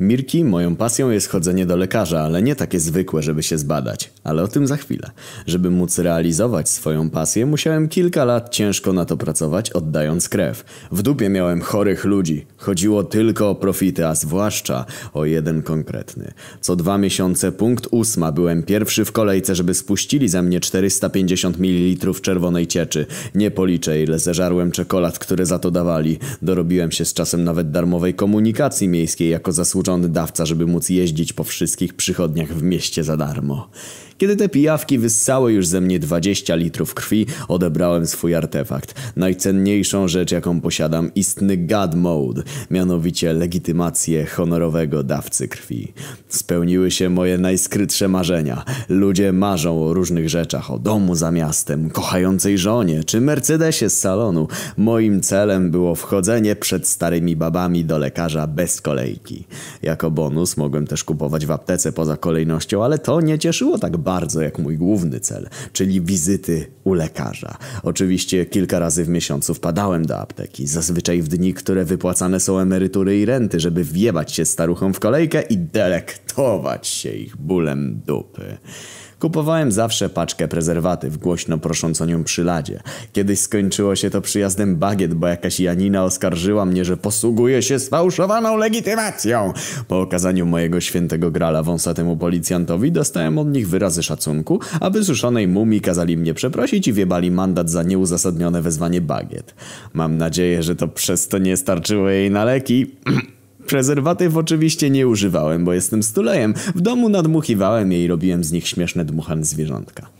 Mirki, moją pasją jest chodzenie do lekarza, ale nie takie zwykłe, żeby się zbadać. Ale o tym za chwilę. Żeby móc realizować swoją pasję, musiałem kilka lat ciężko na to pracować, oddając krew. W dupie miałem chorych ludzi. Chodziło tylko o profity, a zwłaszcza o jeden konkretny. Co dwa miesiące, punkt ósma, byłem pierwszy w kolejce, żeby spuścili ze mnie 450 ml czerwonej cieczy. Nie policzę, ile zeżarłem czekolad, które za to dawali. Dorobiłem się z czasem nawet darmowej komunikacji miejskiej jako zasłużony dawca, żeby móc jeździć po wszystkich przychodniach w mieście za darmo. Kiedy te pijawki wyssały już ze mnie 20 litrów krwi, odebrałem swój artefakt. Najcenniejszą rzecz, jaką posiadam, istny God Mode, mianowicie legitymację honorowego dawcy krwi. Spełniły się moje najskrytsze marzenia. Ludzie marzą o różnych rzeczach, o domu za miastem, kochającej żonie, czy Mercedesie z salonu. Moim celem było wchodzenie przed starymi babami do lekarza bez kolejki. Jako bonus mogłem też kupować w aptece poza kolejnością, ale to nie cieszyło tak bardzo jak mój główny cel, czyli wizyty u lekarza. Oczywiście kilka razy w miesiącu wpadałem do apteki, zazwyczaj w dni, które wypłacane są emerytury i renty, żeby wjebać się staruchom w kolejkę i delektować się ich bólem dupy. Kupowałem zawsze paczkę prezerwatyw, głośno prosząc o nią przy ladzie. Kiedyś skończyło się to przyjazdem bagiet, bo jakaś Janina oskarżyła mnie, że posługuje się sfałszowaną legitymacją. Po okazaniu mojego świętego grala wąsatemu policjantowi dostałem od nich wyrazy szacunku, a wysuszonej mumii kazali mnie przeprosić i wiebali mandat za nieuzasadnione wezwanie bagiet. Mam nadzieję, że to przez to nie starczyło jej na leki. Prezerwatyw oczywiście nie używałem, bo jestem stulejem. W domu nadmuchiwałem je i robiłem z nich śmieszne dmuchane zwierzątka.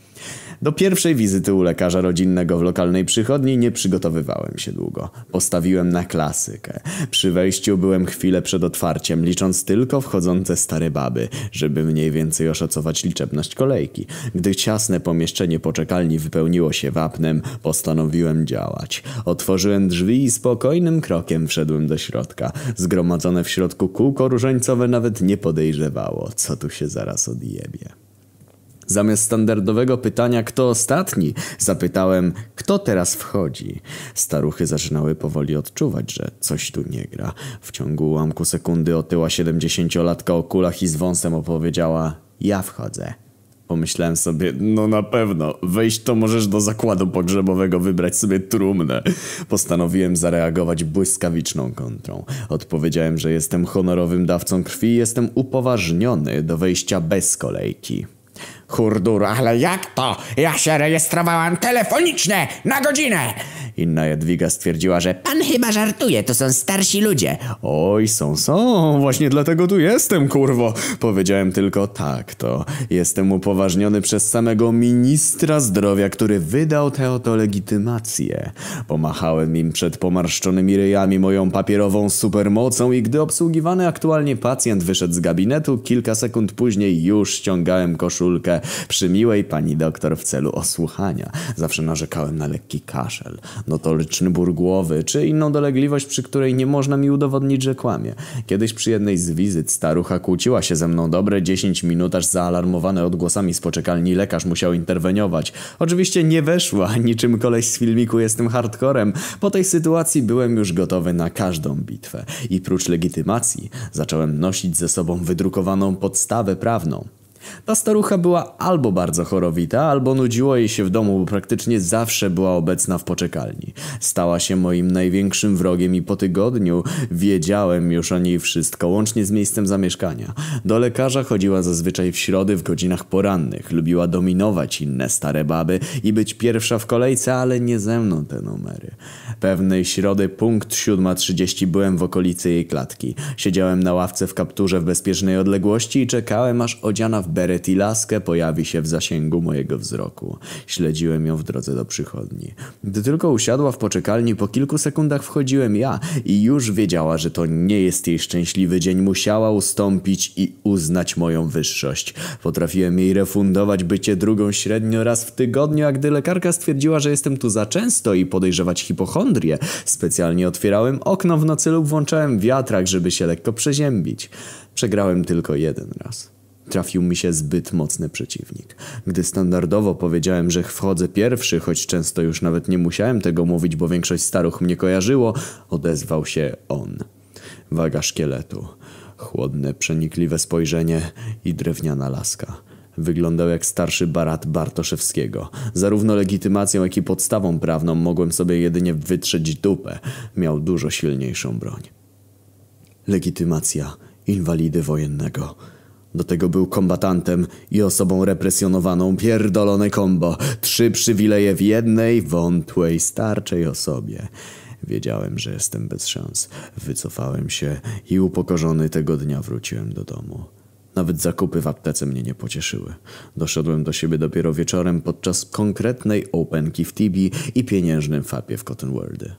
Do pierwszej wizyty u lekarza rodzinnego w lokalnej przychodni nie przygotowywałem się długo. Postawiłem na klasykę. Przy wejściu byłem chwilę przed otwarciem, licząc tylko wchodzące stare baby, żeby mniej więcej oszacować liczebność kolejki. Gdy ciasne pomieszczenie poczekalni wypełniło się wapnem, postanowiłem działać. Otworzyłem drzwi i spokojnym krokiem wszedłem do środka. Zgromadzone w środku kółko różańcowe nawet nie podejrzewało, co tu się zaraz odjebie. Zamiast standardowego pytania kto ostatni, zapytałem kto teraz wchodzi. Staruchy zaczynały powoli odczuwać, że coś tu nie gra. W ciągu ułamku sekundy otyła siedemdziesięciolatka o kulach i z wąsem opowiedziała ja wchodzę. Pomyślałem sobie, no na pewno, wejść to możesz do zakładu pogrzebowego, wybrać sobie trumnę. Postanowiłem zareagować błyskawiczną kontrą. Odpowiedziałem, że jestem honorowym dawcą krwi i jestem upoważniony do wejścia bez kolejki. Hurdur, ale jak to? Ja się rejestrowałam telefonicznie na godzinę. Inna Jadwiga stwierdziła, że Pan chyba żartuje, to są starsi ludzie. Oj, są, są, właśnie dlatego tu jestem, kurwo. Powiedziałem tylko tak, to jestem upoważniony przez samego ministra zdrowia, który wydał tę oto legitymację. Pomachałem im przed pomarszczonymi ryjami moją papierową supermocą i gdy obsługiwany aktualnie pacjent wyszedł z gabinetu, kilka sekund później już ściągałem koszulkę przy miłej pani doktor w celu osłuchania. Zawsze narzekałem na lekki kaszel notoryczny ból głowy, czy inną dolegliwość, przy której nie można mi udowodnić, że kłamie. Kiedyś przy jednej z wizyt starucha kłóciła się ze mną dobre 10 minut, aż zaalarmowane odgłosami z poczekalni lekarz musiał interweniować. Oczywiście nie weszła, niczym koleś z filmiku jestem hardcorem. Po tej sytuacji byłem już gotowy na każdą bitwę. I prócz legitymacji zacząłem nosić ze sobą wydrukowaną podstawę prawną. Ta starucha była albo bardzo chorowita, albo nudziło jej się w domu, bo praktycznie zawsze była obecna w poczekalni. Stała się moim największym wrogiem i po tygodniu wiedziałem już o niej wszystko, łącznie z miejscem zamieszkania. Do lekarza chodziła zazwyczaj w środy w godzinach porannych. Lubiła dominować inne stare baby i być pierwsza w kolejce, ale nie ze mną te numery. Pewnej środy punkt 7.30 byłem w okolicy jej klatki. Siedziałem na ławce w kapturze w bezpiecznej odległości i czekałem aż odziana w beret i laskę pojawi się w zasięgu mojego wzroku. Śledziłem ją w drodze do przychodni. Gdy tylko usiadła w poczekalni, po kilku sekundach wchodziłem ja i już wiedziała, że to nie jest jej szczęśliwy dzień. Musiała ustąpić i uznać moją wyższość. Potrafiłem jej refundować bycie drugą średnio raz w tygodniu, a gdy lekarka stwierdziła, że jestem tu za często i podejrzewać hipochondrię, specjalnie otwierałem okno w nocy lub włączałem wiatrak, żeby się lekko przeziębić. Przegrałem tylko jeden raz. Trafił mi się zbyt mocny przeciwnik. Gdy standardowo powiedziałem, że wchodzę pierwszy, choć często już nawet nie musiałem tego mówić, bo większość staruch mnie kojarzyło, odezwał się on. Waga szkieletu. Chłodne, przenikliwe spojrzenie i drewniana laska. Wyglądał jak starszy barat Bartoszewskiego. Zarówno legitymacją, jak i podstawą prawną mogłem sobie jedynie wytrzeć dupę. Miał dużo silniejszą broń. Legitymacja inwalidy wojennego. Do tego był kombatantem i osobą represjonowaną pierdolone kombo. Trzy przywileje w jednej wątłej, starczej osobie. Wiedziałem, że jestem bez szans. Wycofałem się i upokorzony tego dnia wróciłem do domu. Nawet zakupy w aptece mnie nie pocieszyły. Doszedłem do siebie dopiero wieczorem podczas konkretnej openki w Tibi i pieniężnym fapie w Cotton Worldy.